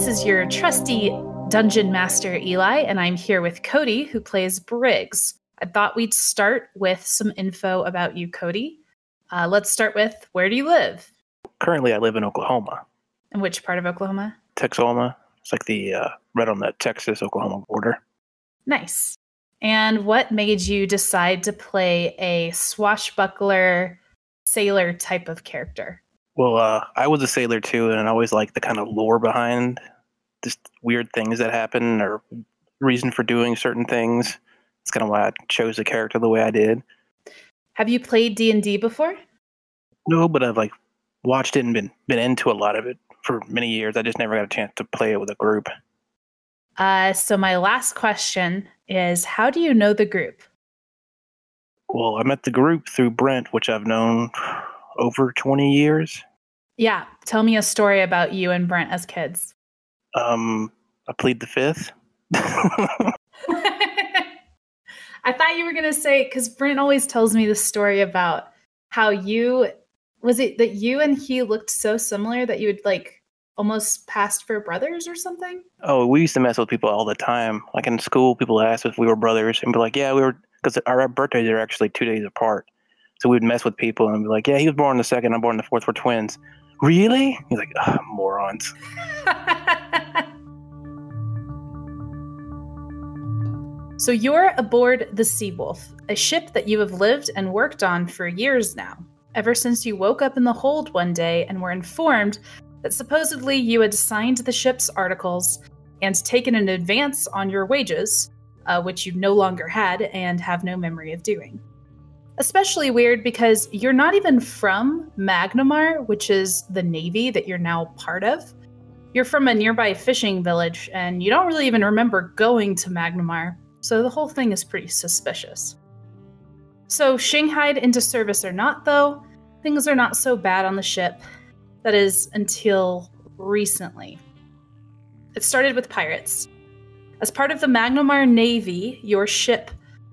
this is your trusty dungeon master, Eli, and I'm here with Cody, who plays Briggs. I thought we'd start with some info about you, Cody. Uh, let's start with where do you live? Currently, I live in Oklahoma, And which part of Oklahoma? Texoma. It's like the uh, right on the Texas Oklahoma border. Nice. And what made you decide to play a swashbuckler sailor type of character? Well, uh, I was a sailor too, and I always like the kind of lore behind just weird things that happen or reason for doing certain things. It's kind of why I chose the character the way I did. Have you played D&D before? No, but I've like watched it and been been into a lot of it for many years. I just never got a chance to play it with a group. Uh, so my last question is how do you know the group? Well, I met the group through Brent, which I've known over 20 years. Yeah, tell me a story about you and Brent as kids. Um, I plead the fifth. I thought you were going to say, because Brent always tells me the story about how you, was it that you and he looked so similar that you would like almost passed for brothers or something? Oh, we used to mess with people all the time. Like in school, people asked if we were brothers and be like, yeah, we were, because our birthdays are actually two days apart. So we'd mess with people and be like, yeah, he was born in the second, I'm born in the fourth, we're twins. Really? He's like, "Ugh, morons. so you're aboard the Seawolf, a ship that you have lived and worked on for years now, ever since you woke up in the hold one day and were informed that supposedly you had signed the ship's articles and taken an advance on your wages, uh, which you no longer had and have no memory of doing. Especially weird because you're not even from Magnimar, which is the navy that you're now part of. You're from a nearby fishing village, and you don't really even remember going to Magnimar, so the whole thing is pretty suspicious. So, shanghaied into service or not, though, things are not so bad on the ship. That is, until recently. It started with pirates. As part of the Magnimar Navy, your ship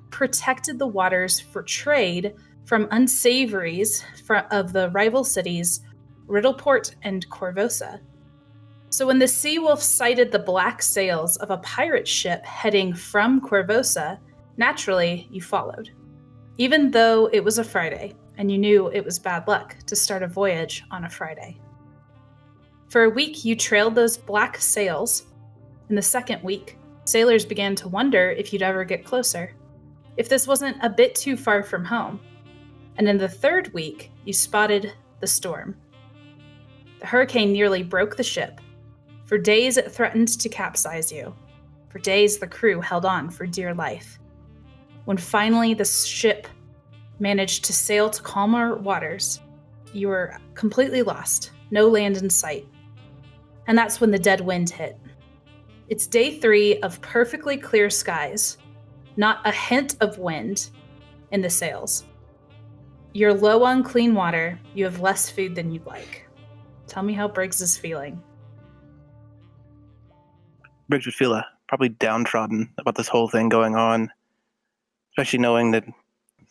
protected the waters for trade from unsavories of the rival cities Riddleport and Korvosa. So when the Sea Wolf sighted the black sails of a pirate ship heading from Korvosa, naturally you followed. Even though it was a Friday and you knew it was bad luck to start a voyage on a Friday. For a week, you trailed those black sails. In the second week, sailors began to wonder if you'd ever get closer, if this wasn't a bit too far from home. And in the third week, you spotted the storm. The hurricane nearly broke the ship. For days, it threatened to capsize you. For days, the crew held on for dear life. When finally the ship managed to sail to calmer waters, you were completely lost, no land in sight. And that's when the dead wind hit. It's day three of perfectly clear skies, not a hint of wind in the sails. You're low on clean water, you have less food than you'd like. Tell me how Briggs is feeling. Briggs would feel uh, probably downtrodden about this whole thing going on, especially knowing that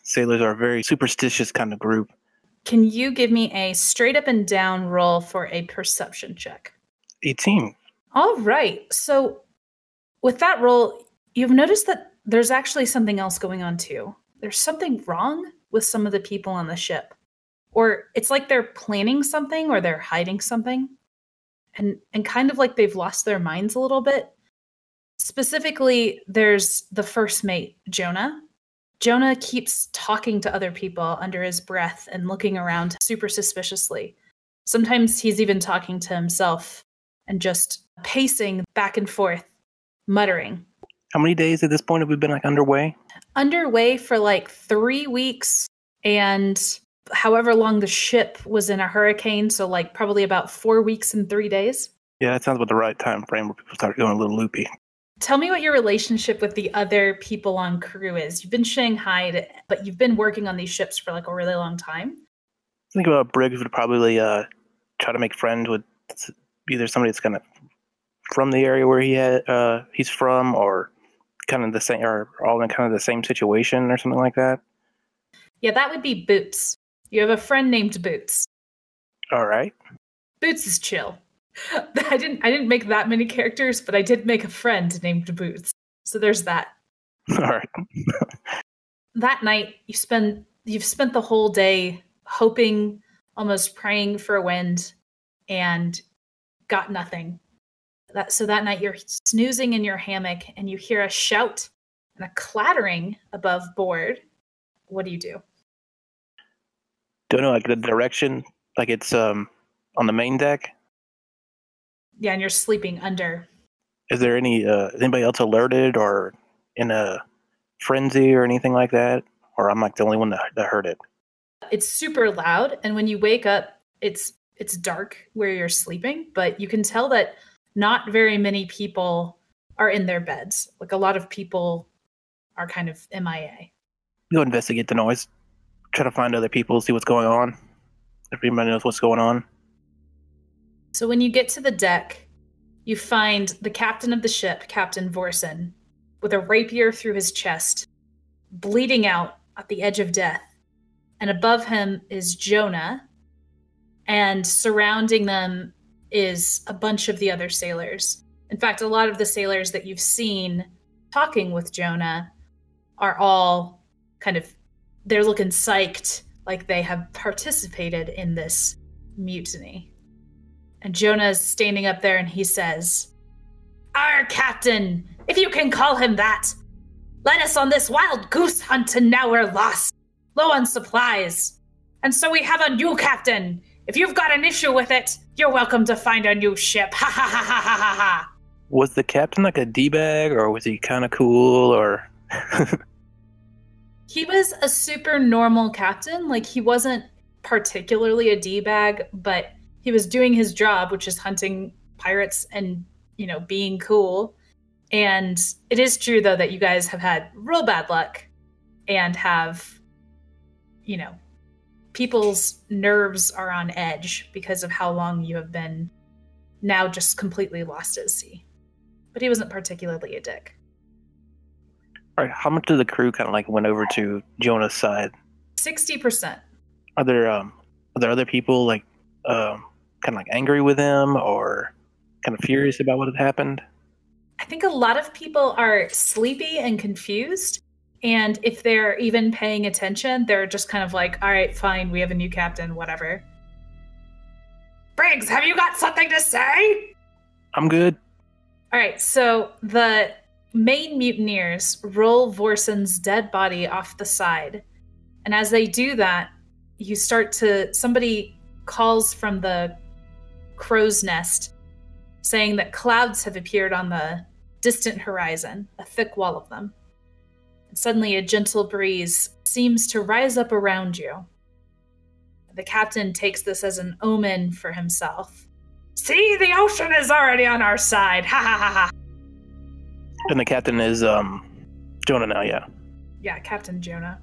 sailors are a very superstitious kind of group. Can you give me a straight up and down roll for a perception check? 18. All right. So, with that roll, you've noticed that there's actually something else going on too. There's something wrong with some of the people on the ship. Or it's like they're planning something or they're hiding something. And and kind of like they've lost their minds a little bit. Specifically, there's the first mate, Jonah. Jonah keeps talking to other people under his breath and looking around super suspiciously. Sometimes he's even talking to himself and just pacing back and forth, muttering. How many days at this point have we been like underway? Underway for like three weeks, and however long the ship was in a hurricane, so like probably about four weeks and three days. Yeah, that sounds about the right time frame where people start going a little loopy. Tell me what your relationship with the other people on crew is. You've been shanghaied, but you've been working on these ships for like a really long time. Think about Briggs would probably uh, try to make friends with either somebody that's kind of from the area where he had, uh, he's from, or kind of the same, or all in kind of the same situation, or something like that. Yeah, that would be Boots. You have a friend named Boots. All right. Boots is chill. I didn't I didn't make that many characters, but I did make a friend named Boots. So there's that. All right. that night you spend you've spent the whole day hoping, almost praying for a wind, and got nothing. That so that night you're snoozing in your hammock and you hear a shout and a clattering above board. What do you do? Don't know like the direction, like it's um on the main deck. Yeah, and you're sleeping under. Is there any uh is anybody else alerted or in a frenzy or anything like that? Or I'm like the only one that, that heard it. It's super loud, and when you wake up, it's it's dark where you're sleeping, but you can tell that not very many people are in their beds. Like a lot of people are kind of MIA. Go investigate the noise. Try to find other people, see what's going on. Everybody knows what's going on. So when you get to the deck, you find the captain of the ship, Captain Vorson, with a rapier through his chest, bleeding out at the edge of death. And above him is Jonah, and surrounding them is a bunch of the other sailors. In fact, a lot of the sailors that you've seen talking with Jonah are all kind of they're looking psyched like they have participated in this mutiny. And Jonah's standing up there and he says, Our captain, if you can call him that, led us on this wild goose hunt and now we're lost, low on supplies. And so we have a new captain. If you've got an issue with it, you're welcome to find a new ship. Ha ha ha ha ha ha ha. Was the captain like a D bag or was he kind of cool or. he was a super normal captain. Like, he wasn't particularly a D bag, but he was doing his job, which is hunting pirates and, you know, being cool. And it is true, though, that you guys have had real bad luck and have, you know, people's nerves are on edge because of how long you have been now just completely lost at sea. But he wasn't particularly a dick. All right, how much of the crew kind of like went over to Jonah's side? Sixty percent. Are there um are there other people like um kind of like angry with him or kind of furious about what had happened? I think a lot of people are sleepy and confused and if they're even paying attention, they're just kind of like, all right, fine, we have a new captain, whatever. Briggs, have you got something to say? I'm good. All right, so the main mutineers roll Vorson's dead body off the side. And as they do that, you start to. Somebody calls from the crow's nest saying that clouds have appeared on the distant horizon, a thick wall of them. Suddenly, a gentle breeze seems to rise up around you. The captain takes this as an omen for himself. See, the ocean is already on our side. Ha ha ha ha. And the captain is um Jonah now, yeah. Yeah, Captain Jonah.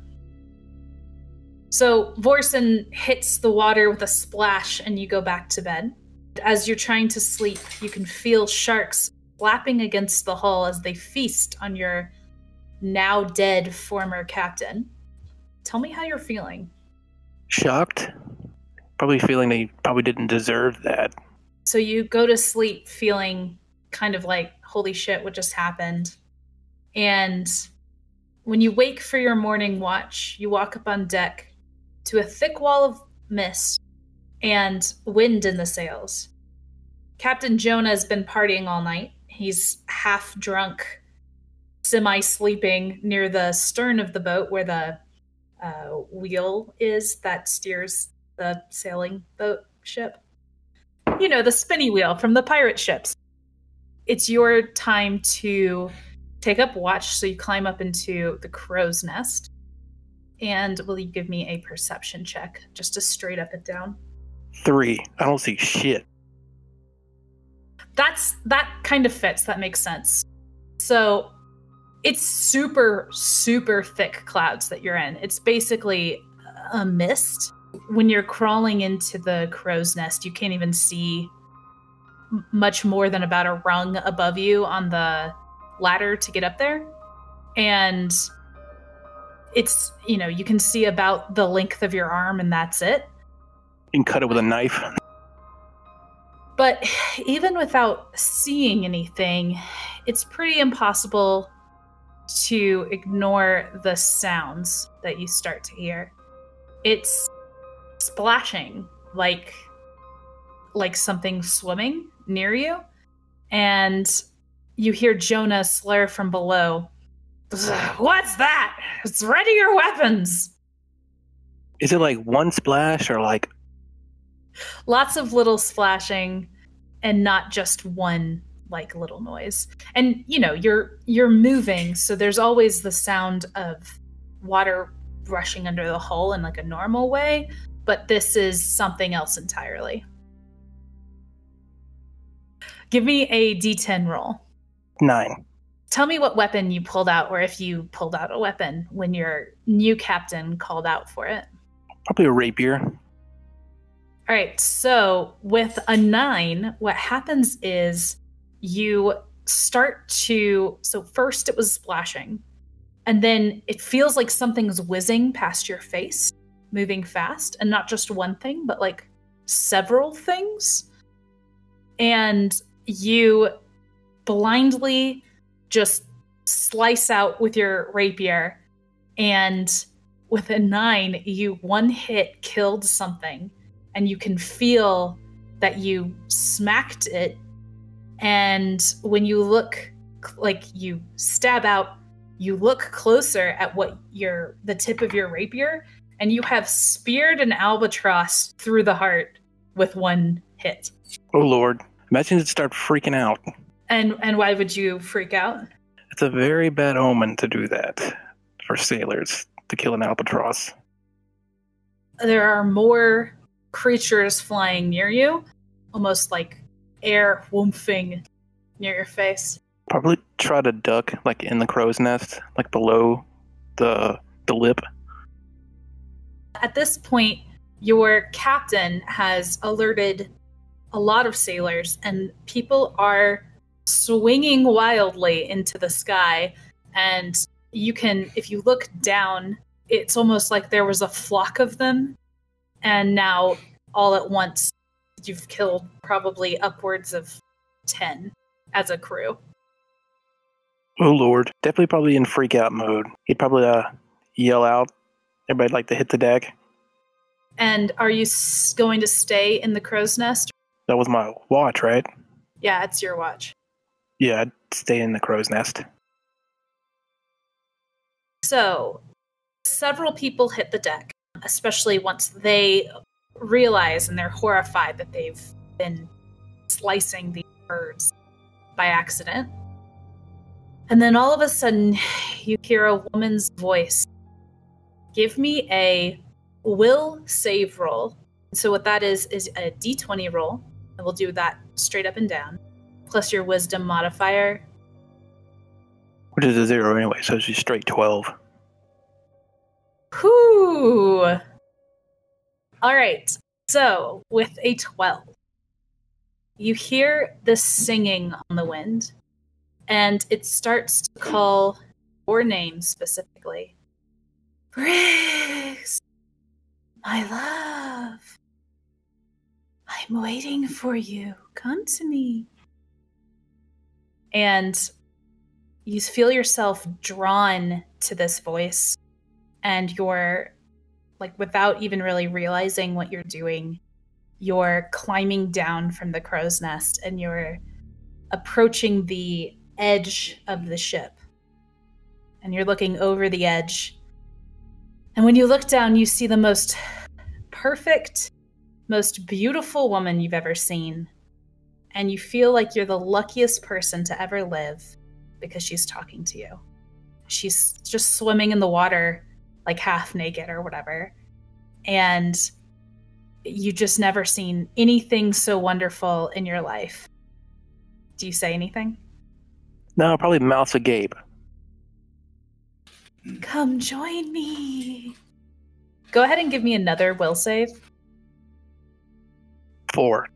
So Vorson hits the water with a splash and you go back to bed. As you're trying to sleep, you can feel sharks flapping against the hull as they feast on your now dead former captain. Tell me how you're feeling. Shocked. Probably feeling they probably didn't deserve that. So you go to sleep feeling kind of like, holy shit, what just happened? And when you wake for your morning watch, you walk up on deck to a thick wall of mist and wind in the sails. Captain Jonah has been partying all night. He's half drunk semi sleeping near the stern of the boat where the uh, wheel is that steers the sailing boat ship. You know, the spinny wheel from the pirate ships. It's your time to take up watch, so you climb up into the crow's nest. And will you give me a perception check just a straight up and down? Three. I don't see shit. That's that kind of fits. That makes sense. So it's super super thick clouds that you're in. It's basically a mist. When you're crawling into the crow's nest you can't even see much more than about a rung above you on the ladder to get up there. And it's you know you can see about the length of your arm and that's it. You can cut it with a knife. But even without seeing anything, it's pretty impossible to ignore the sounds that you start to hear. It's splashing like like something swimming near you and you hear Jonah slur from below. What's that? It's ready your weapons. Is it like one splash or like Lots of little splashing and not just one like little noise. And you know, you're you're moving, so there's always the sound of water rushing under the hull in like a normal way, but this is something else entirely. Give me a d10 roll. nine? Tell me what weapon you pulled out, or if you pulled out a weapon when your new captain called out for it. Probably a rapier. All right, so with a nine, what happens is you start to. So, first it was splashing, and then it feels like something's whizzing past your face, moving fast, and not just one thing, but like several things. And you blindly just slice out with your rapier, and with a nine, you one hit killed something, and you can feel that you smacked it. And when you look, like you stab out, you look closer at what your the tip of your rapier, and you have speared an albatross through the heart with one hit. Oh lord. Imagine it start freaking out. And and why would you freak out? It's a very bad omen to do that for sailors to kill an albatross. There are more creatures flying near you, almost like air whoomphing near your face. Probably try to duck like in the crow's nest, like below the the lip. At this point, your captain has alerted a lot of sailors, and people are swinging wildly into the sky. And you can, if you look down, it's almost like there was a flock of them. And now, all at once, you've killed probably upwards of 10 as a crew. Oh lord. Definitely probably in freak out mode. He'd probably uh, yell out. Everybody'd like to hit the deck. And are you s- going to stay in the crow's nest? That was my watch, right? Yeah, it's your watch. Yeah, I'd stay in the crow's nest. So, several people hit the deck, especially once they realize and they're horrified that they've been slicing these birds by accident. And then all of a sudden, you hear a woman's voice. Give me a will save roll. So, what that is, is a d20 roll. And we'll do that straight up and down, plus your wisdom modifier, Which is a zero anyway, so she's straight 12. Whew. All right. So, with a 12, you hear this singing on the wind, and it starts to call your name specifically. Briggs, my love. I'm waiting for you. Come to me. And you feel yourself drawn to this voice and you're like without even really realizing what you're doing you're climbing down from the crow's nest and you're approaching the edge of the ship. And you're looking over the edge. And when you look down you see the most perfect most beautiful woman you've ever seen. And you feel like you're the luckiest person to ever live because she's talking to you. She's just swimming in the water like half naked or whatever. And you just never seen anything so wonderful in your life. Do you say anything? No, probably mouths agape. Come join me. Go ahead and give me another will save. Four.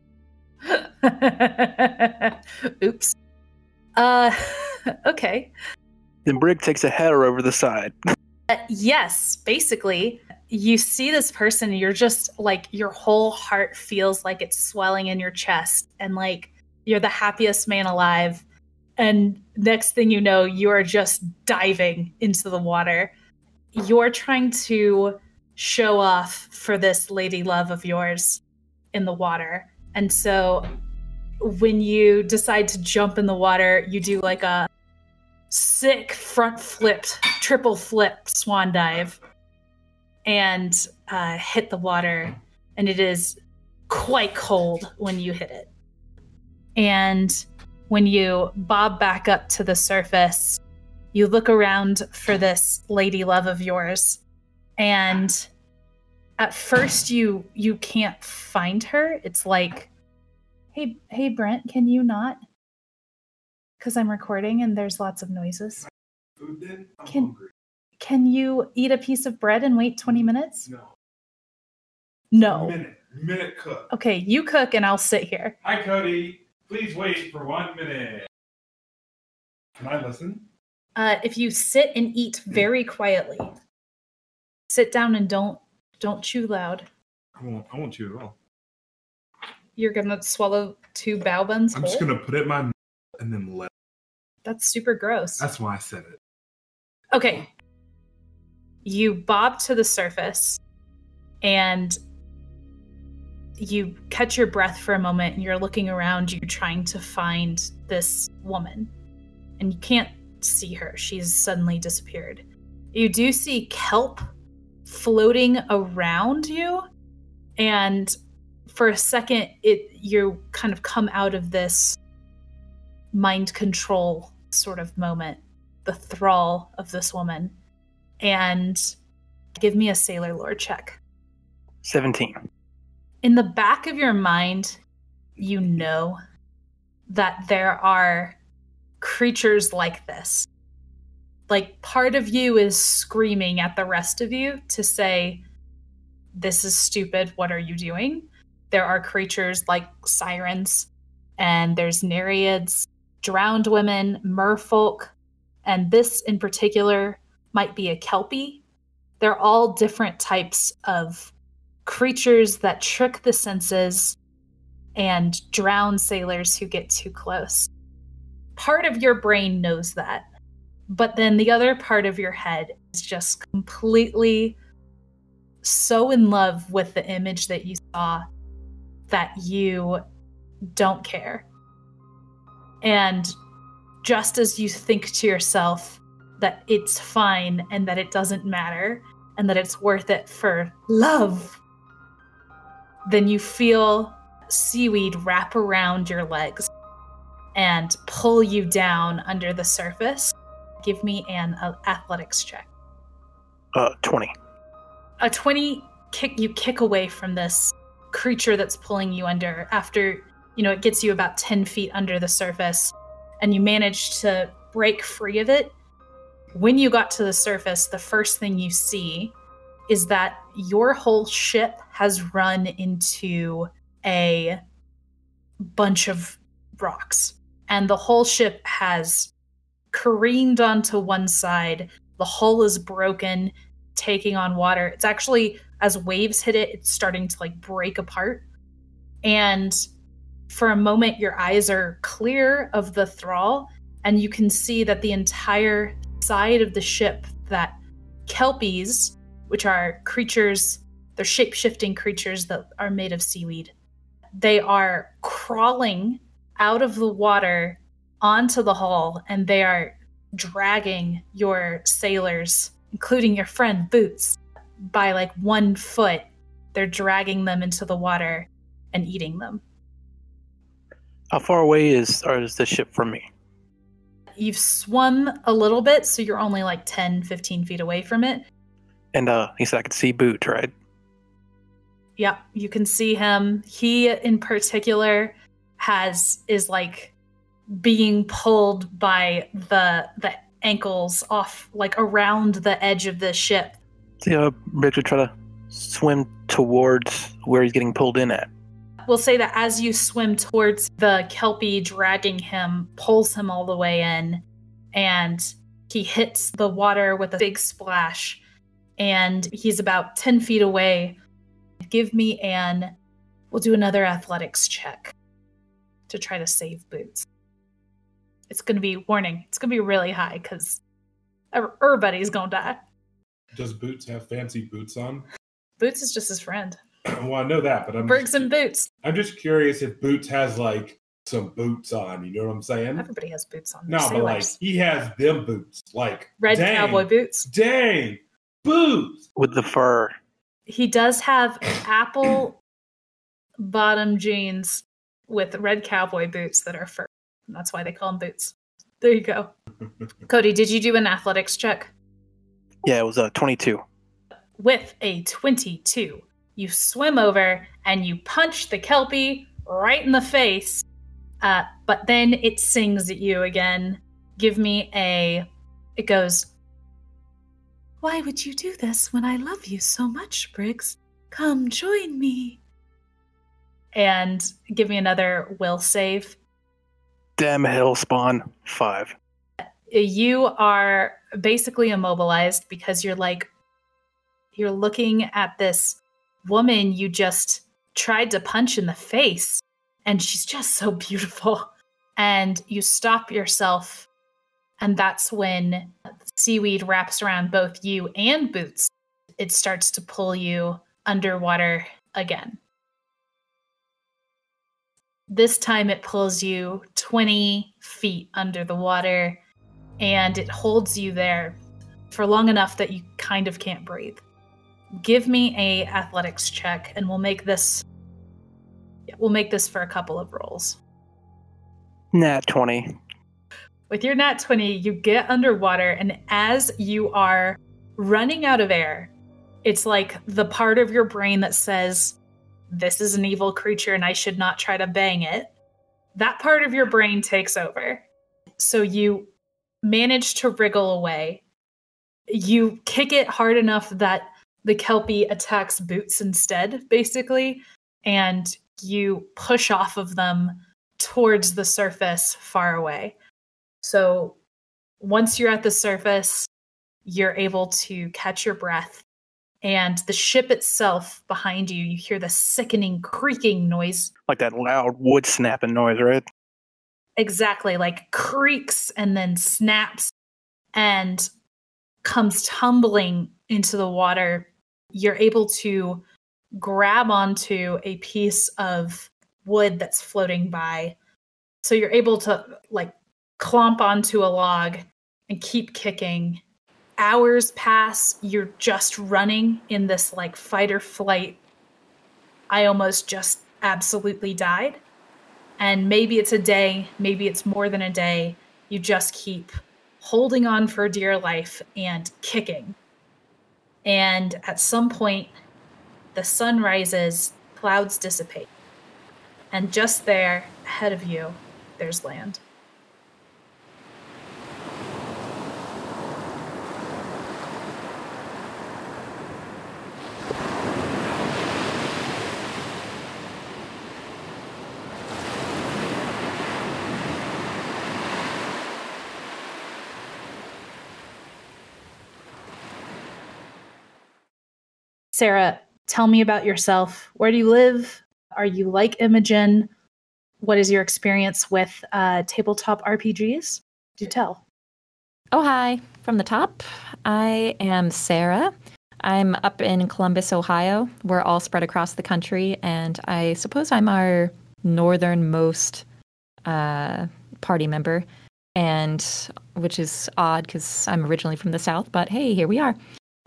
Oops. Uh okay. Then Brig takes a header over the side. Uh, yes, basically, you see this person, you're just like, your whole heart feels like it's swelling in your chest, and like you're the happiest man alive. And next thing you know, you are just diving into the water. You're trying to show off for this lady love of yours in the water. And so when you decide to jump in the water, you do like a sick front flipped, triple flip swan dive and uh, hit the water. And it is quite cold when you hit it. And when you bob back up to the surface, you look around for this lady love of yours. And at first you you can't find her. It's like, hey, hey Brent, can you not? Because I'm recording and there's lots of noises. Food then? I'm Can- hungry. Can you eat a piece of bread and wait 20 minutes? No. No. Minute. Minute cook. Okay, you cook and I'll sit here. Hi, Cody. Please wait for one minute. Can I listen? Uh, if you sit and eat very quietly, sit down and don't don't chew loud. I won't. I won't chew at all. You're gonna swallow two bao buns I'm whole. just gonna put it in my mouth and then let. That's super gross. That's why I said it. Okay. You bob to the surface and you catch your breath for a moment and you're looking around You're trying to find this woman. And you can't see her. She's suddenly disappeared. You do see kelp floating around you and for a second it you kind of come out of this mind control sort of moment the thrall of this woman and give me a sailor lore check. 17. In the back of your mind, you know that there are creatures like this. Like part of you is screaming at the rest of you to say, This is stupid. What are you doing? There are creatures like sirens, and there's nereids, drowned women, merfolk, and this in particular might be a kelpie. They're all different types of creatures that trick the senses and drown sailors who get too close. Part of your brain knows that, but then the other part of your head is just completely so in love with the image that you saw that you don't care. And just as you think to yourself that it's fine and that it doesn't matter and that it's worth it for love, then you feel seaweed wrap around your legs and pull you down under the surface. Give me an uh, athletics check. Uh, 20. A 20 kick you kick away from this creature that's pulling you under after, you know, it gets you about 10 feet under the surface and you manage to break free of it. When you got to the surface, the first thing you see is that your whole ship has run into a bunch of rocks, and the whole ship has careened onto one side. The hull is broken, taking on water. It's actually, as waves hit it, it's starting to like break apart. And for a moment, your eyes are clear of the thrall, and you can see that the entire side of the ship that kelpies, which are creatures, they're shape shifting creatures that are made of seaweed, they are crawling out of the water onto the hull and they are dragging your sailors, including your friend Boots, by like one foot. They're dragging them into the water and eating them. How far away is, is the ship from me? You've swum a little bit, so you're only like 10, 15 feet away from it. And uh, he said I could see Boot, right? Yep, you can see him. He in particular has is like being pulled by the the ankles off like around the edge of the ship. See how would try to swim towards where he's getting pulled in at. We'll say that as you swim towards the kelpie dragging him, pulls him all the way in, and he hits the water with a big splash. and he's about 10 feet away. Give me an, we'll do another athletics check to try to save Boots. It's going to be, warning, it's going to be really high because everybody's going to die. Does Boots have fancy boots on? Boots is just his friend. well, I know that, but I'm Briggs just, and Boots. I'm just curious if Boots has like some boots on. You know what I'm saying? Everybody has boots on. No, but like he has them boots. Like red dang, cowboy boots. Dang, boots. with the fur. He does have apple bottom jeans with red cowboy boots that are fur. And that's why they call them boots. There you go. Cody, did you do an athletics check? Yeah, it was a 22. With a 22, you swim over and you punch the Kelpie right in the face. Uh, but then it sings at you again. Give me a. It goes, Why would you do this when I love you so much, Briggs? Come join me. And give me another will save. Damn hell spawn. Five. you are basically immobilized because you're like you're looking at this woman you just tried to punch in the face and she's just so beautiful. And you stop yourself and that's when seaweed wraps around both you and boots. It starts to pull you underwater again. This time it pulls you 20 feet under the water and it holds you there for long enough that you kind of can't breathe. Give me a athletics check and we'll make this yeah, we'll make this for a couple of rolls. Nat 20. With your nat 20, you get underwater and as you are running out of air, it's like the part of your brain that says this is an evil creature and I should not try to bang it. That part of your brain takes over. So you manage to wriggle away. You kick it hard enough that the Kelpie attacks Boots instead, basically, and you push off of them towards the surface far away. So once you're at the surface, you're able to catch your breath. And the ship itself behind you, you hear the sickening creaking noise Like that loud wood snapping noise, right? exactly like creaks and then snaps and comes tumbling into the water you're able to grab onto a piece of wood that's floating by so you're able to like clomp onto a log and keep kicking hours pass you're just running in this like fight or flight i almost just absolutely died and maybe it's a day, maybe it's more than a day. You just keep holding on for dear life and kicking. And at some point, the sun rises, clouds dissipate. And just there, ahead of you, there's land. Sarah, tell me about yourself. Where do you live? Are you like Imogen? What is your experience with uh, tabletop RPGs? Do tell. Oh, hi. From the top, I am Sarah. I'm up in Columbus, Ohio. We're all spread across the country, and I suppose I'm our northernmost uh, party member, and which is odd because I'm originally from the South, but hey, here we are.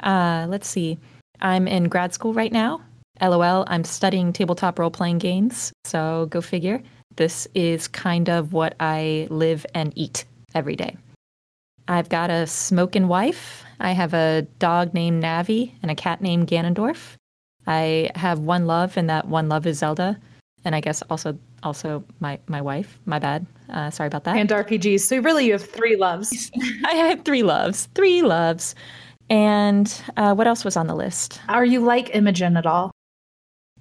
Uh, let's see. I'm in grad school right now. LOL, I'm studying tabletop role playing games, so go figure. This is kind of what I live and eat every day. I've got a smoking wife. I have a dog named Navi and a cat named Ganondorf. I have one love, and that one love is Zelda. And I guess also also my my wife. My bad. Uh, sorry about that. And RPGs. So really, you have three loves. I have three loves. Three loves. And uh, what else was on the list? Are you like Imogen at all?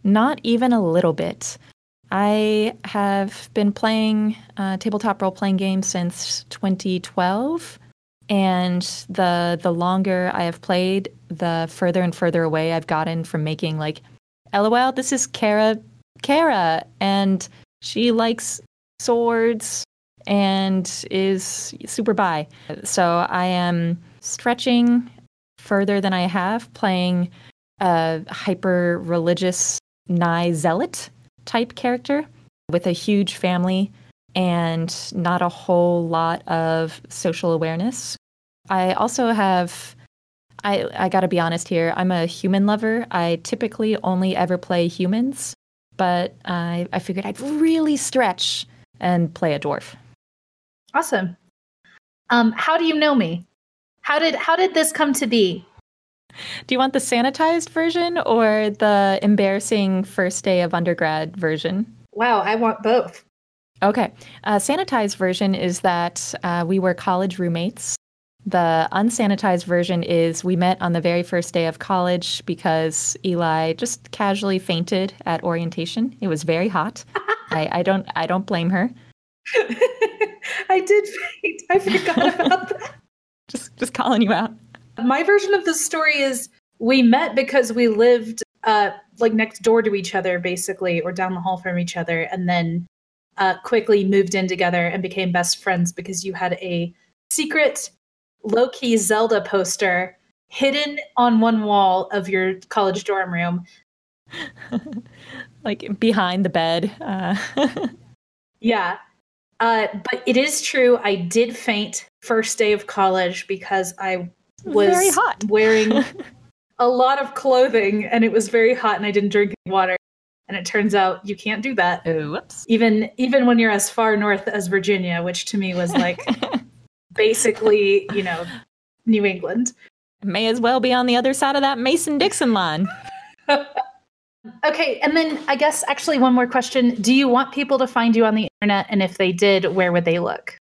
Not even a little bit. I have been playing uh, tabletop role playing games since 2012. And the the longer I have played, the further and further away I've gotten from making like, LOL, this is Kara, Kara, and she likes swords and is super bi. So I am stretching further than I have, playing a hyper religious nigh zealot type character with a huge family and not a whole lot of social awareness. I also have I I got to be honest here. I'm a human lover. I typically only ever play humans, but I I figured I'd really stretch and play a dwarf. Awesome. Um, how do you know me? How did how did this come to be? Do you want the sanitized version or the embarrassing first day of undergrad version? Wow, I want both. Okay. Uh, sanitized version is that uh, we were college roommates. The unsanitized version is we met on the very first day of college because Eli just casually fainted at orientation. It was very hot. I, I don't I don't blame her. I did faint. I forgot about that. Just just calling you out. My version of the story is we met because we lived uh like next door to each other basically or down the hall from each other and then uh quickly moved in together and became best friends because you had a secret low-key Zelda poster hidden on one wall of your college dorm room. like behind the bed. Uh. yeah. Uh, but it is true. I did faint first day of college because I was very hot. wearing a lot of clothing and it was very hot and I didn't drink any water. And it turns out you can't do that. Oh, whoops. Even even when you're as far north as Virginia, which to me was like basically, you know, New England. May as well be on the other side of that Mason Dixon line. okay, and then I guess actually one more question. Do you want people to find you on the internet? And if they did, where would they look?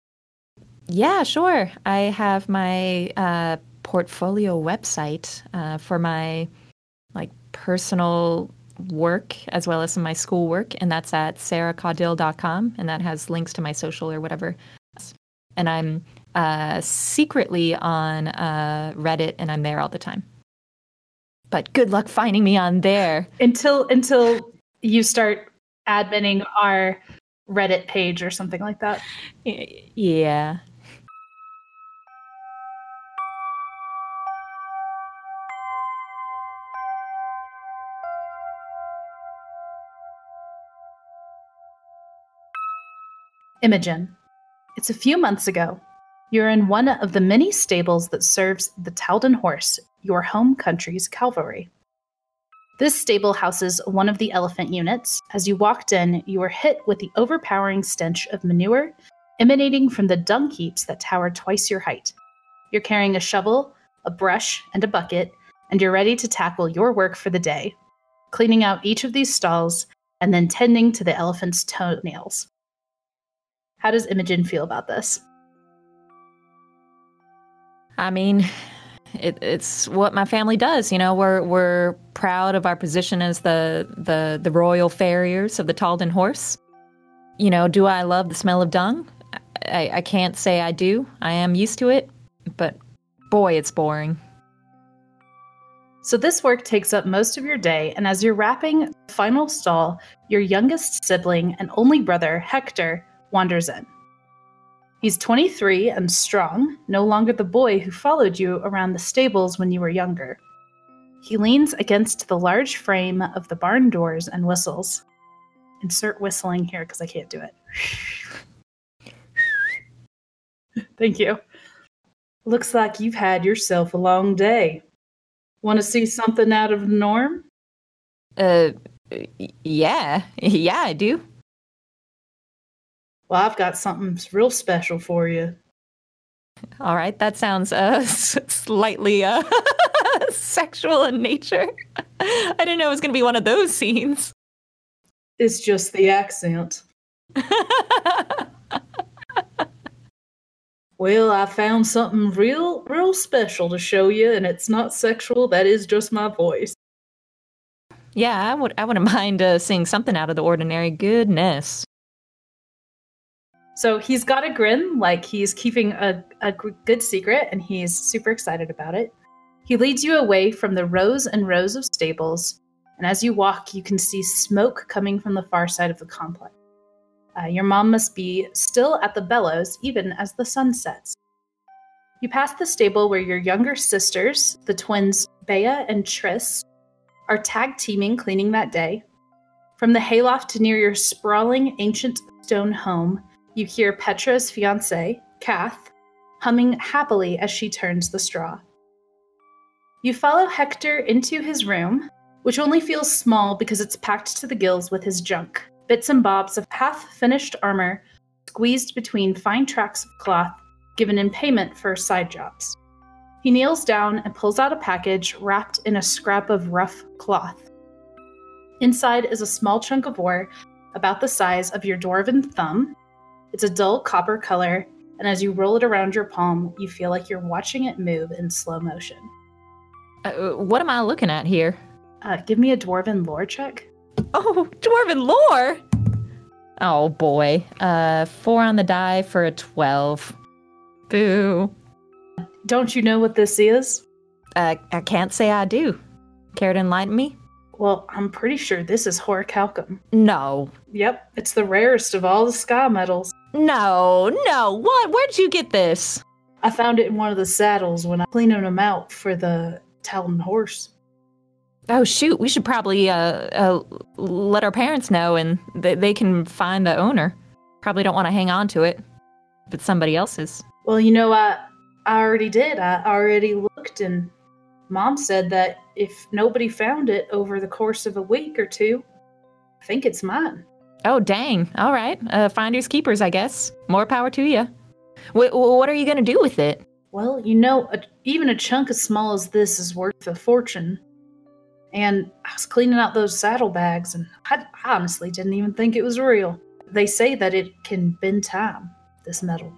Yeah, sure. I have my uh, portfolio website uh, for my like personal work as well as some of my school work, and that's at sarahcaudill.com, and that has links to my social or whatever. And I'm uh, secretly on uh, Reddit, and I'm there all the time. But good luck finding me on there until until you start adminning our Reddit page or something like that. Yeah. Imogen. It's a few months ago. You're in one of the many stables that serves the Taldan horse, your home country's cavalry. This stable houses one of the elephant units. As you walked in, you were hit with the overpowering stench of manure emanating from the dung heaps that tower twice your height. You're carrying a shovel, a brush, and a bucket, and you're ready to tackle your work for the day, cleaning out each of these stalls and then tending to the elephant's toenails. How does Imogen feel about this? I mean, it, it's what my family does. You know, we're we're proud of our position as the the the royal farriers of the Taldan horse. You know, do I love the smell of dung? I, I can't say I do. I am used to it, but boy, it's boring. So this work takes up most of your day, and as you're wrapping the final stall, your youngest sibling and only brother, Hector, wanders in. He's 23 and strong, no longer the boy who followed you around the stables when you were younger. He leans against the large frame of the barn doors and whistles. Insert whistling here because I can't do it. Thank you. Looks like you've had yourself a long day. Want to see something out of the norm? Uh, yeah. Yeah, I do. Well, I've got something real special for you. All right, that sounds uh, slightly uh, sexual in nature. I didn't know it was going to be one of those scenes. It's just the accent. well, I found something real, real special to show you, and it's not sexual. That is just my voice. Yeah, I would. I wouldn't mind uh, seeing something out of the ordinary. Goodness. So he's got a grin, like he's keeping a, a good secret, and he's super excited about it. He leads you away from the rows and rows of stables, and as you walk, you can see smoke coming from the far side of the complex. Uh, your mom must be still at the bellows, even as the sun sets. You pass the stable where your younger sisters, the twins Bea and Triss, are tag teaming cleaning that day. From the hayloft near your sprawling ancient stone home, you hear Petra's fiance, Kath, humming happily as she turns the straw. You follow Hector into his room, which only feels small because it's packed to the gills with his junk bits and bobs of half finished armor squeezed between fine tracts of cloth given in payment for side jobs. He kneels down and pulls out a package wrapped in a scrap of rough cloth. Inside is a small chunk of ore about the size of your dwarven thumb. It's a dull copper color, and as you roll it around your palm, you feel like you're watching it move in slow motion. Uh, what am I looking at here? Uh, give me a dwarven lore check. Oh, dwarven lore. Oh boy. Uh, four on the die for a twelve. Boo. Don't you know what this is? Uh, I can't say I do. Care to enlighten me? Well, I'm pretty sure this is Orichalcum. No. Yep, it's the rarest of all the sky metals. No, no. What? Where'd you get this? I found it in one of the saddles when I cleaning them out for the Taldan horse. Oh shoot, we should probably uh, uh let our parents know and th- they can find the owner. Probably don't want to hang on to it but somebody else's. Well, you know, I I already did. I already looked, and Mom said that if nobody found it over the course of a week or two, I think it's mine. Oh dang. All right. Uh, finders keepers, I guess. More power to you. Wh- what are you gonna do with it? Well, you know, a, even a chunk as small as this is worth a fortune. And I was cleaning out those saddlebags, and I, I honestly didn't even think it was real. They say that it can bend time, this metal.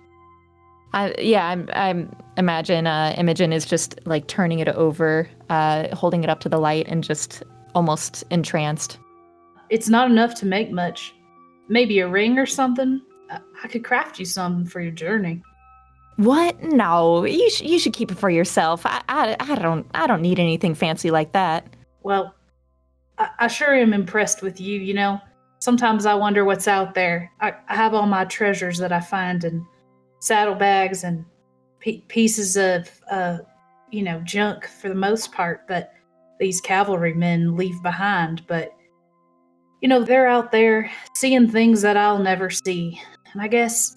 I yeah, I'm I'm imagine uh, Imogen is just like turning it over, uh, holding it up to the light, and just almost entranced. It's not enough to make much. Maybe a ring or something. I, I could craft you some for your journey. What? No, you sh- you should keep it for yourself. I, I I don't I don't need anything fancy like that. Well, I, I sure am impressed with you, you know. Sometimes I wonder what's out there. I, I have all my treasures that I find in saddlebags and pe- pieces of, uh, you know, junk for the most part that these cavalrymen leave behind. But, you know, they're out there seeing things that I'll never see. And I guess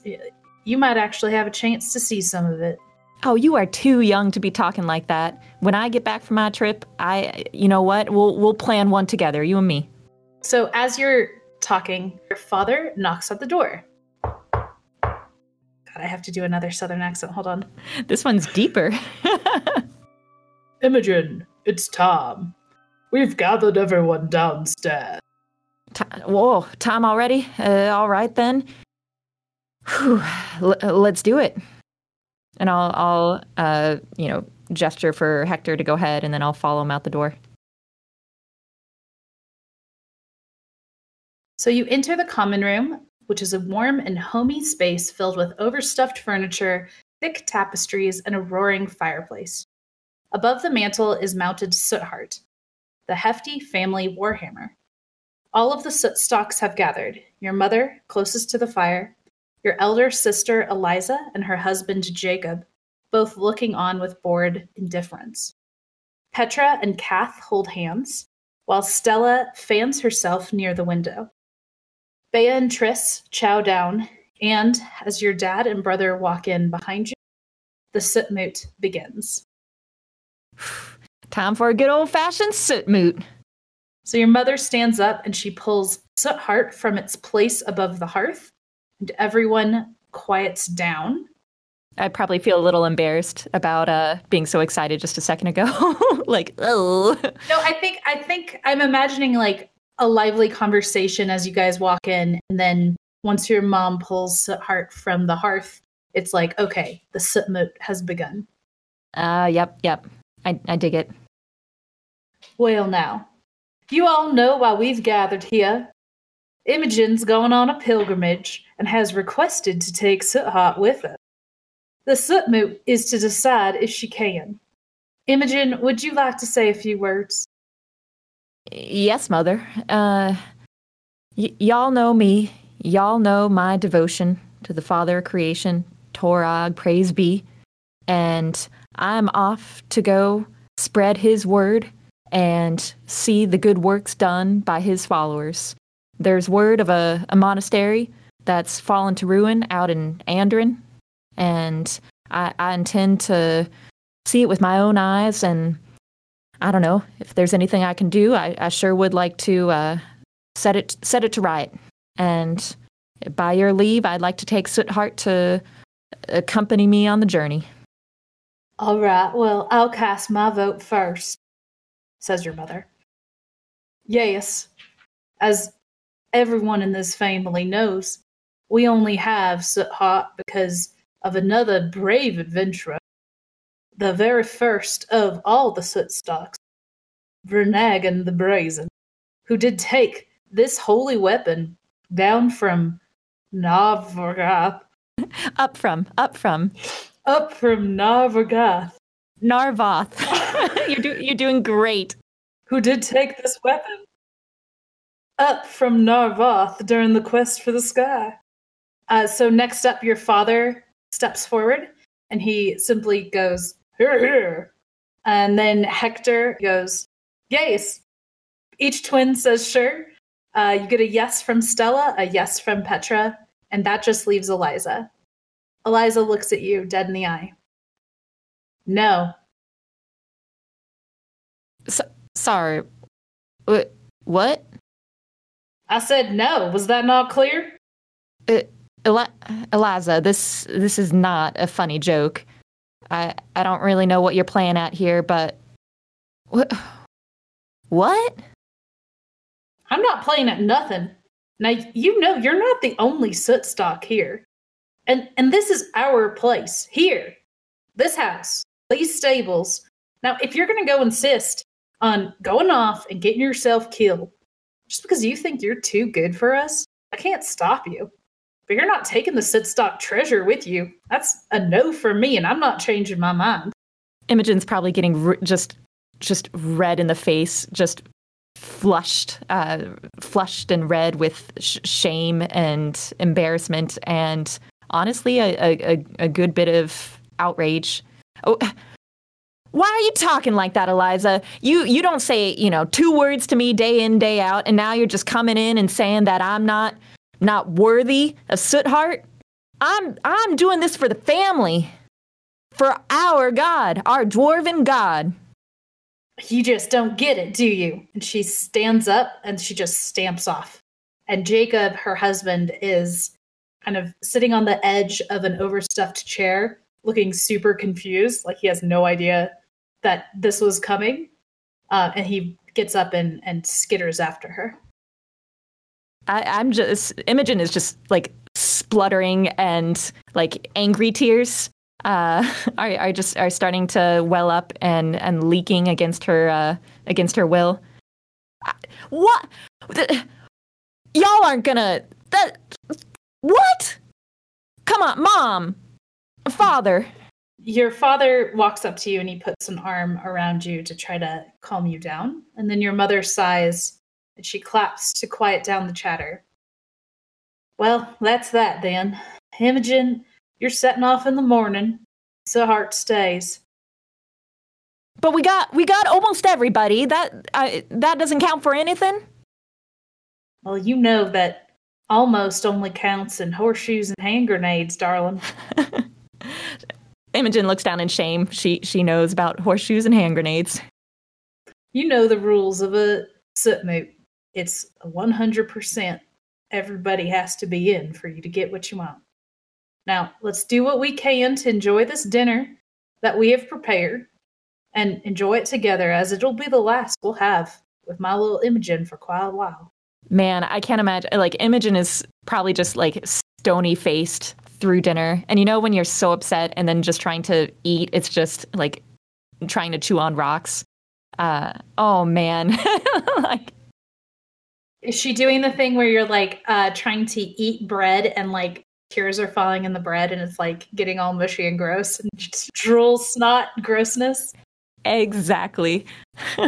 you might actually have a chance to see some of it. Oh, you are too young to be talking like that. When I get back from my trip, I you know what? We'll we'll plan one together, you and me. So as you're talking, your father knocks at the door. God, I have to do another southern accent. Hold on. This one's deeper. Imogen, it's Tom. We've gathered everyone downstairs. Ti- Whoa, time already? Uh, all right then. Whew, l- let's do it. And I'll, I'll, uh, you know, gesture for Hector to go ahead, and then I'll follow him out the door. So you enter the common room, which is a warm and homey space filled with overstuffed furniture, thick tapestries, and a roaring fireplace. Above the mantel is mounted Sootheart, the hefty family warhammer. All of the soot have gathered. Your mother, closest to the fire, your elder sister Eliza, and her husband Jacob, both looking on with bored indifference. Petra and Kath hold hands, while Stella fans herself near the window. Bea and Triss chow down, and as your dad and brother walk in behind you, the Sootmoot begins. Time for a good old fashioned Sootmoot. So your mother stands up and she pulls Sootheart from its place above the hearth, and everyone quiets down. I'd probably feel a little embarrassed about uh, being so excited just a second ago. like, oh. No, I think I think I'm imagining like a lively conversation as you guys walk in, and then once your mom pulls Heart from the hearth, it's like, okay, the Sootmoot has begun. Uh, yep, yep. I, I dig it. Well, now, you all know why we've gathered here. Imogen's going on a pilgrimage and has requested to take Sootheart with her. The Sootmoot is to decide if she can. Imogen, would you like to say a few words? Yes, Mother. Uh, y- y'all know me. Y'all know my devotion to the Father of creation, Torag, praise be. And I'm off to go spread his word and see the good works done by his followers. There's word of a, a monastery that's fallen to ruin out in Andren, and I, I intend to see it with my own eyes. And I don't know if there's anything I can do. I, I sure would like to uh, set it set it to right. And by your leave, I'd like to take Sootheart to accompany me on the journey. All right, well, I'll cast my vote first, says your mother. Yes, as everyone in this family knows, we only have Sootheart because of another brave adventurer, the very first of all the Sootstocks, Vernagan the Brazen, who did take this holy weapon down from Narvargath, Up from, up from up from Narvargath, Narvoth. you're, do- you're doing great. who did take this weapon up from Narvoth during the quest for the sky. Uh, so next up, your father steps forward and he simply goes, here, here. And then Hector goes, yes. Each twin says sure. Uh, you get a yes from Stella, a yes from Petra, and that just leaves Eliza. Eliza looks at you dead in the eye. No. So, sorry. Wh- What? I said no. Was that not clear? Eli- Eliza, this this is not a funny joke. I I don't really know what you're playing at here, but what? What? I'm not playing at nothing. Now you know you're not the only Sootstock here. And and this is our place. Here. This house. These stables. Now if you're gonna go insist on going off and getting yourself killed just because you think you're too good for us, I can't stop you. But you're not taking the Sootstock treasure with you. That's a no for me, and I'm not changing my mind. Imogen's probably getting r- just just red in the face, just flushed, uh, flushed and red with sh- shame and embarrassment, and honestly, a, a- a good bit of outrage. Oh, why are you talking like that, Eliza? You you don't say you know two words to me day in day out, and now you're just coming in and saying that I'm not not worthy of Sootheart. I'm I'm doing this for the family for our God, our dwarven God. You just don't get it, do you? And she stands up and she just stamps off. And Jacob, her husband, is kind of sitting on the edge of an overstuffed chair, looking super confused, like he has no idea that this was coming. Uh, and he gets up and, and skitters after her. I, I'm just Imogen is just like spluttering and like angry tears uh, are are just are starting to well up and and leaking against her uh, against her will. What? Th- Y'all aren't gonna that. What? Come on, mom, father. Your father walks up to you and he puts an arm around you to try to calm you down. And then your mother sighs and she claps to quiet down the chatter. Well, that's that then. Imogen, you're setting off in the morning. Sootheart stays. But we got we got almost everybody. That uh, that doesn't count for anything. Well, you know that almost only counts in horseshoes and hand grenades, darling. Imogen looks down in shame. She she knows about horseshoes and hand grenades. You know the rules of a Sootmoot. It's a 100% everybody has to be in for you to get what you want. Now, let's do what we can to enjoy this dinner that we have prepared and enjoy it together as it'll be the last we'll have with my little Imogen for quite a while. Man, I can't imagine. Like Imogen is probably just like stony faced through dinner, and you know when you're so upset and then just trying to eat, it's just like trying to chew on rocks. Uh, oh man, like Is she doing the thing where you're like uh trying to eat bread and like tears are falling in the bread and it's like getting all mushy and gross and just drool snot grossness? Exactly.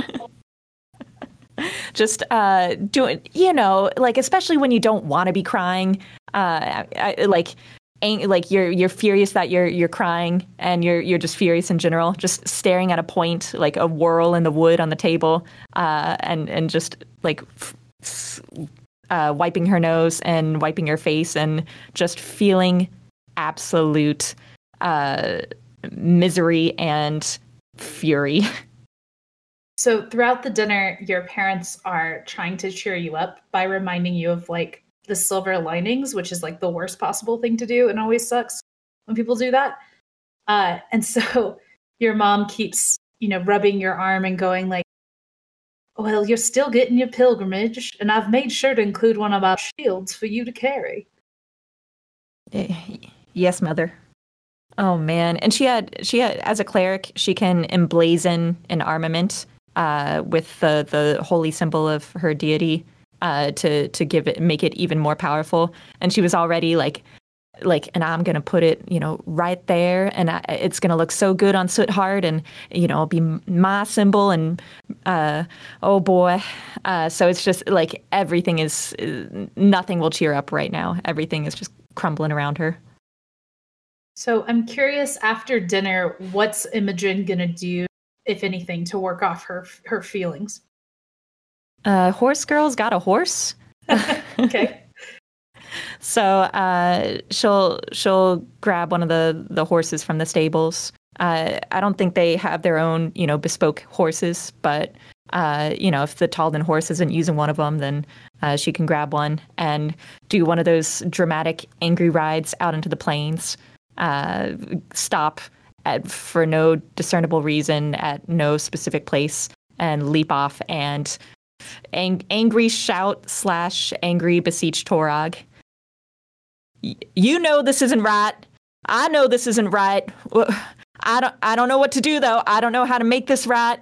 Just uh, doing, you know, like especially when you don't want to be crying, uh, I, I, like, ang- like you're you're furious that you're you're crying and you're you're just furious in general. Just staring at a point, like a whirl in the wood on the table, uh, and and just like. F- uh, wiping her nose and wiping her face and just feeling absolute uh, misery and fury. So throughout the dinner, your parents are trying to cheer you up by reminding you of like the silver linings, which is like the worst possible thing to do and always sucks when people do that. Uh, and so your mom keeps, you know, rubbing your arm and going like, "Well, you're still getting your pilgrimage, and I've made sure to include one of our shields for you to carry." Eh, Yes, mother. Oh man, and she had she had as a cleric, she can emblazon an armament uh, with the the holy symbol of her deity uh, to to give it make it even more powerful. And she was already like like and I'm gonna put it you know right there, and I, it's gonna look so good on Sootheart, and you know it'll be my symbol, and uh, oh boy, uh, so it's just like everything is nothing will cheer up right now. Everything is just crumbling around her. So I'm curious after dinner, what's Imogen gonna do, if anything, to work off her her feelings? Uh, horse girl's got a horse. okay. So uh, she'll she'll grab one of the the horses from the stables. Uh, I don't think they have their own you know bespoke horses, but uh, you know if the Taldan horse isn't using one of them, then uh, she can grab one and do one of those dramatic angry rides out into the plains. Uh, stop at for no discernible reason at no specific place and leap off and ang- angry shout slash angry beseech Torag you know this isn't right. I know this isn't right. I don't I don't know what to do though. I don't know how to make this right.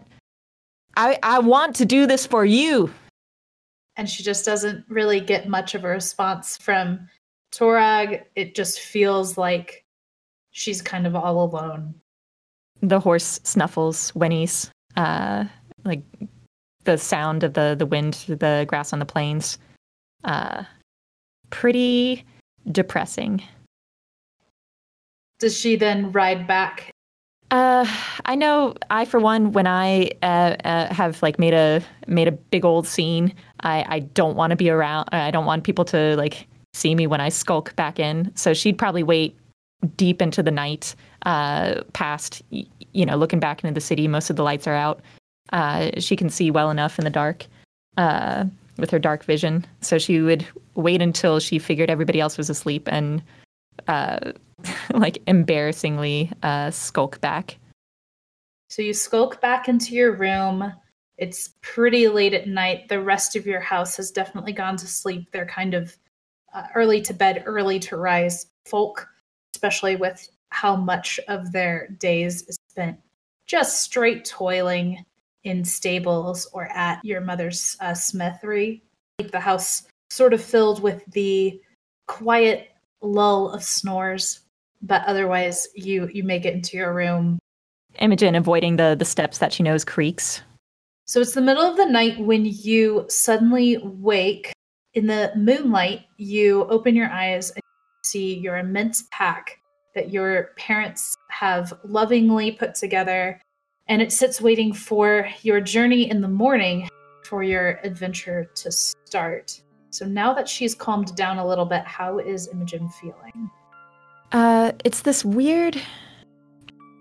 I I want to do this for you. And she just doesn't really get much of a response from Torag. It just feels like she's kind of all alone. The horse snuffles, whinnies, uh, like the sound of the the wind, the grass on the plains. Uh, pretty depressing. Does she then ride back? Uh, I know. I, for one, when I uh, uh, have like made a made a big old scene, I I don't want to be around. I don't want people to like see me when I skulk back in. So she'd probably wait deep into the night, uh, past you know, looking back into the city. Most of the lights are out. Uh, she can see well enough in the dark. Uh, with her dark vision. So she would wait until she figured everybody else was asleep and uh, like embarrassingly uh, skulk back. So you skulk back into your room. It's pretty late at night. The rest of your house has definitely gone to sleep. They're kind of uh, early to bed, early to rise folk, especially with how much of their days is spent just straight toiling in stables or at your mother's uh, smithery. The house sort of filled with the quiet lull of snores, but otherwise you you make it into your room. Imogen avoiding the the steps that she knows creaks. So it's the middle of the night when you suddenly wake. In the moonlight, you open your eyes and see your immense pack that your parents have lovingly put together and it sits waiting for your journey in the morning for your adventure to start. So now that she's calmed down a little bit, how is Imogen feeling? Uh, it's this weird.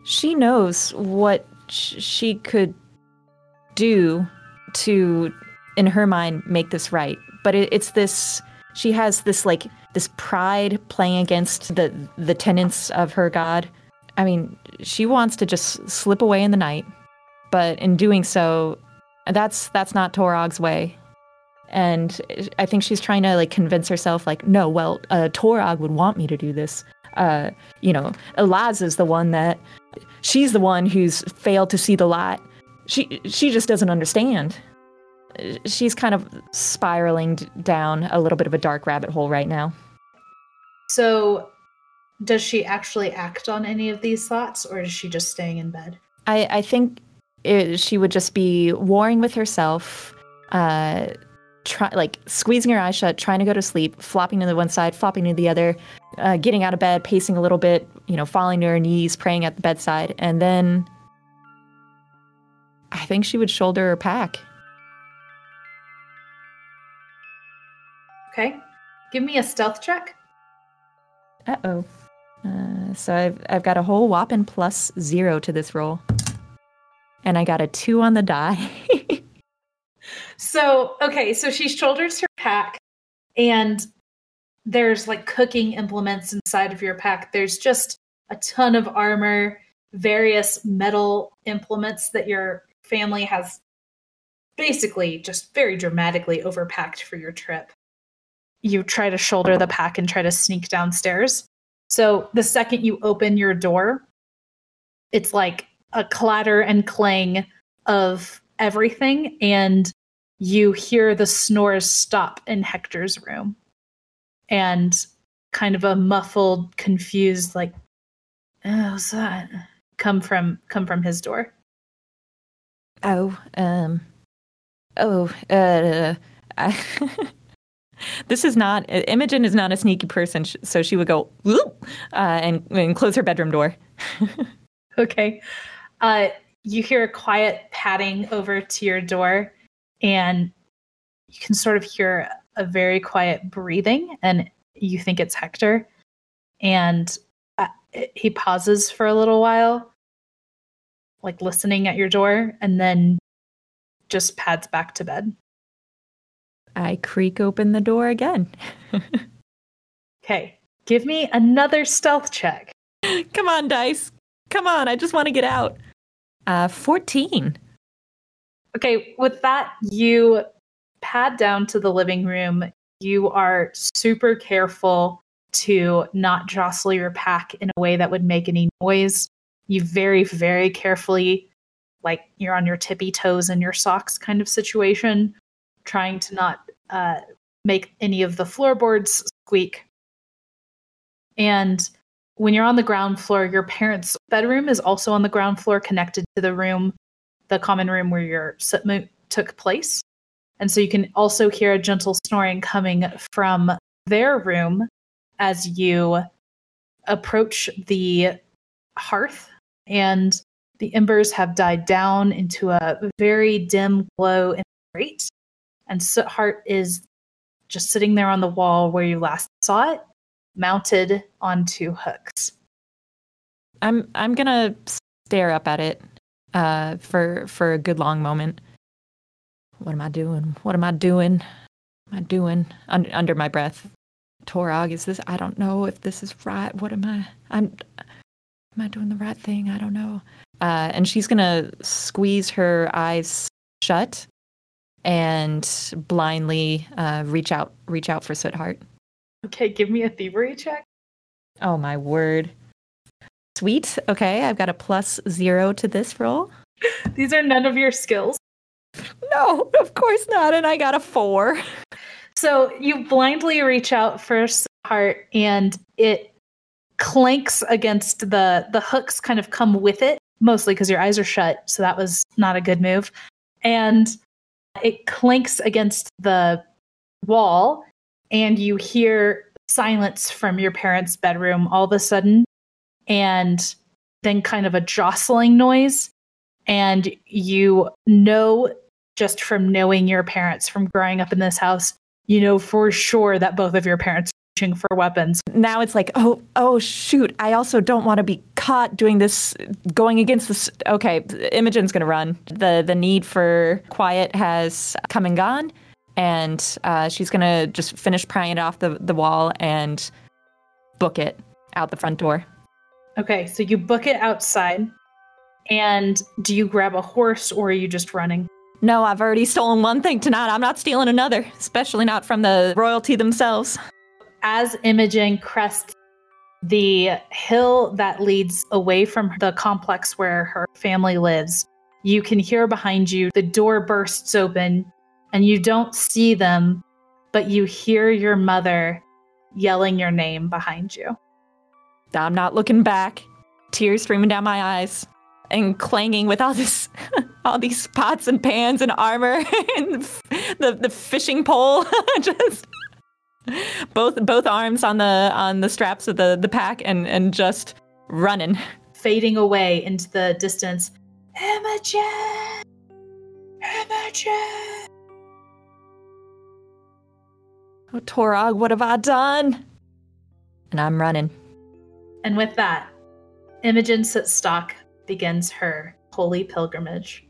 She knows what sh- she could do to, in her mind, make this right. But it, it's this. She has this like this pride playing against the the tenets of her god. I mean, she wants to just slip away in the night, but in doing so, that's that's not Torag's way. And I think she's trying to like convince herself, like, no, well, uh, Torag would want me to do this. Uh, you know, Eliza is the one that she's the one who's failed to see the light. She she just doesn't understand. she's kind of spiraling down a little bit of a dark rabbit hole right now. So, does she actually act on any of these thoughts, or is she just staying in bed? I, I think it, she would just be warring with herself, uh, try, like squeezing her eyes shut, trying to go to sleep, flopping to the one side, flopping to the other, uh, getting out of bed, pacing a little bit, you know, falling to her knees, praying at the bedside, and then I think she would shoulder her pack. Okay. Give me a stealth check. Uh oh. So I've I've got a whole whopping plus zero to this roll, and I got a two on the die. So, okay, so she shoulders her pack, and there's like cooking implements inside of your pack. There's just a ton of armor, various metal implements that your family has basically just very dramatically overpacked for your trip. You try to shoulder the pack and try to sneak downstairs. So, the second you open your door, it's like a clatter and clang of everything and you hear the snores stop in Hector's room and kind of a muffled confused like oh what's that? come from come from his door. Oh, um, oh, uh, I, this is not Imogen is not a sneaky person, so she would go whoop, uh, and and close her bedroom door. okay. Uh you hear a quiet padding over to your door and you can sort of hear a very quiet breathing and you think it's hector. And uh, he pauses for a little while like listening at your door and then just pads back to bed I creak open the door again. okay give me another stealth check Come on, dice. Come on, I just want to get out. Uh, fourteen. Okay, with that, you pad down to the living room. You are super careful to not jostle your pack in a way that would make any noise. You very, very carefully, like you're on your tippy toes in your socks kind of situation, trying to not uh, make any of the floorboards squeak. And when you're on the ground floor, your parents' bedroom is also on the ground floor, connected to the room the common room where your Sootmoot took place. And so you can also hear a gentle snoring coming from their room as you approach the hearth. And the embers have died down into a very dim glow in the grate. And Sootheart is just sitting there on the wall where you last saw it, mounted on two hooks. I'm I'm gonna stare up at it uh, for for a good long moment. What am I doing? What am I doing? Am I doing Un- under my breath? Torag, is this? I don't know if this is right. What am I? I'm. Am I doing the right thing? I don't know. Uh, and she's gonna squeeze her eyes shut and blindly uh, reach out, reach out for Sootheart. Okay, give me a thievery check. Oh my word! Sweet. Okay, I've got a plus zero to this roll. These are none of your skills. No, of course not. And I got a four. So you blindly reach out for heart and it clanks against the the hooks kind of come with it, mostly because your eyes are shut, so that was not a good move. And it clanks against the wall and you hear silence from your parents' bedroom all of a sudden and then kind of a jostling noise. And you know just from knowing your parents from growing up in this house you know for sure that both of your parents are reaching for weapons Now it's like, oh, oh, shoot. I also don't want to be caught doing this, going against this. Okay, Imogen's going to run. The, the need for quiet has come and gone. And uh, she's going to just finish prying it off the, the wall and book it out the front door. okay so you book it outside and do you grab a horse or are you just running No, I've already stolen one thing tonight. I'm not stealing another, especially not from the royalty themselves. As Imogen crests the hill that leads away from the complex where her family lives, you can hear behind you the door bursts open and you don't see them, but you hear your mother yelling your name behind you. I'm not looking back. Tears streaming down my eyes and clanging with all this all these pots and pans and armor and the the fishing pole just both both arms on the on the straps of the the pack and and just running Fading away into the distance. Imogen! Imogen! oh Torag what have i done and i'm running And with that, Imogen Sootstock begins her holy pilgrimage.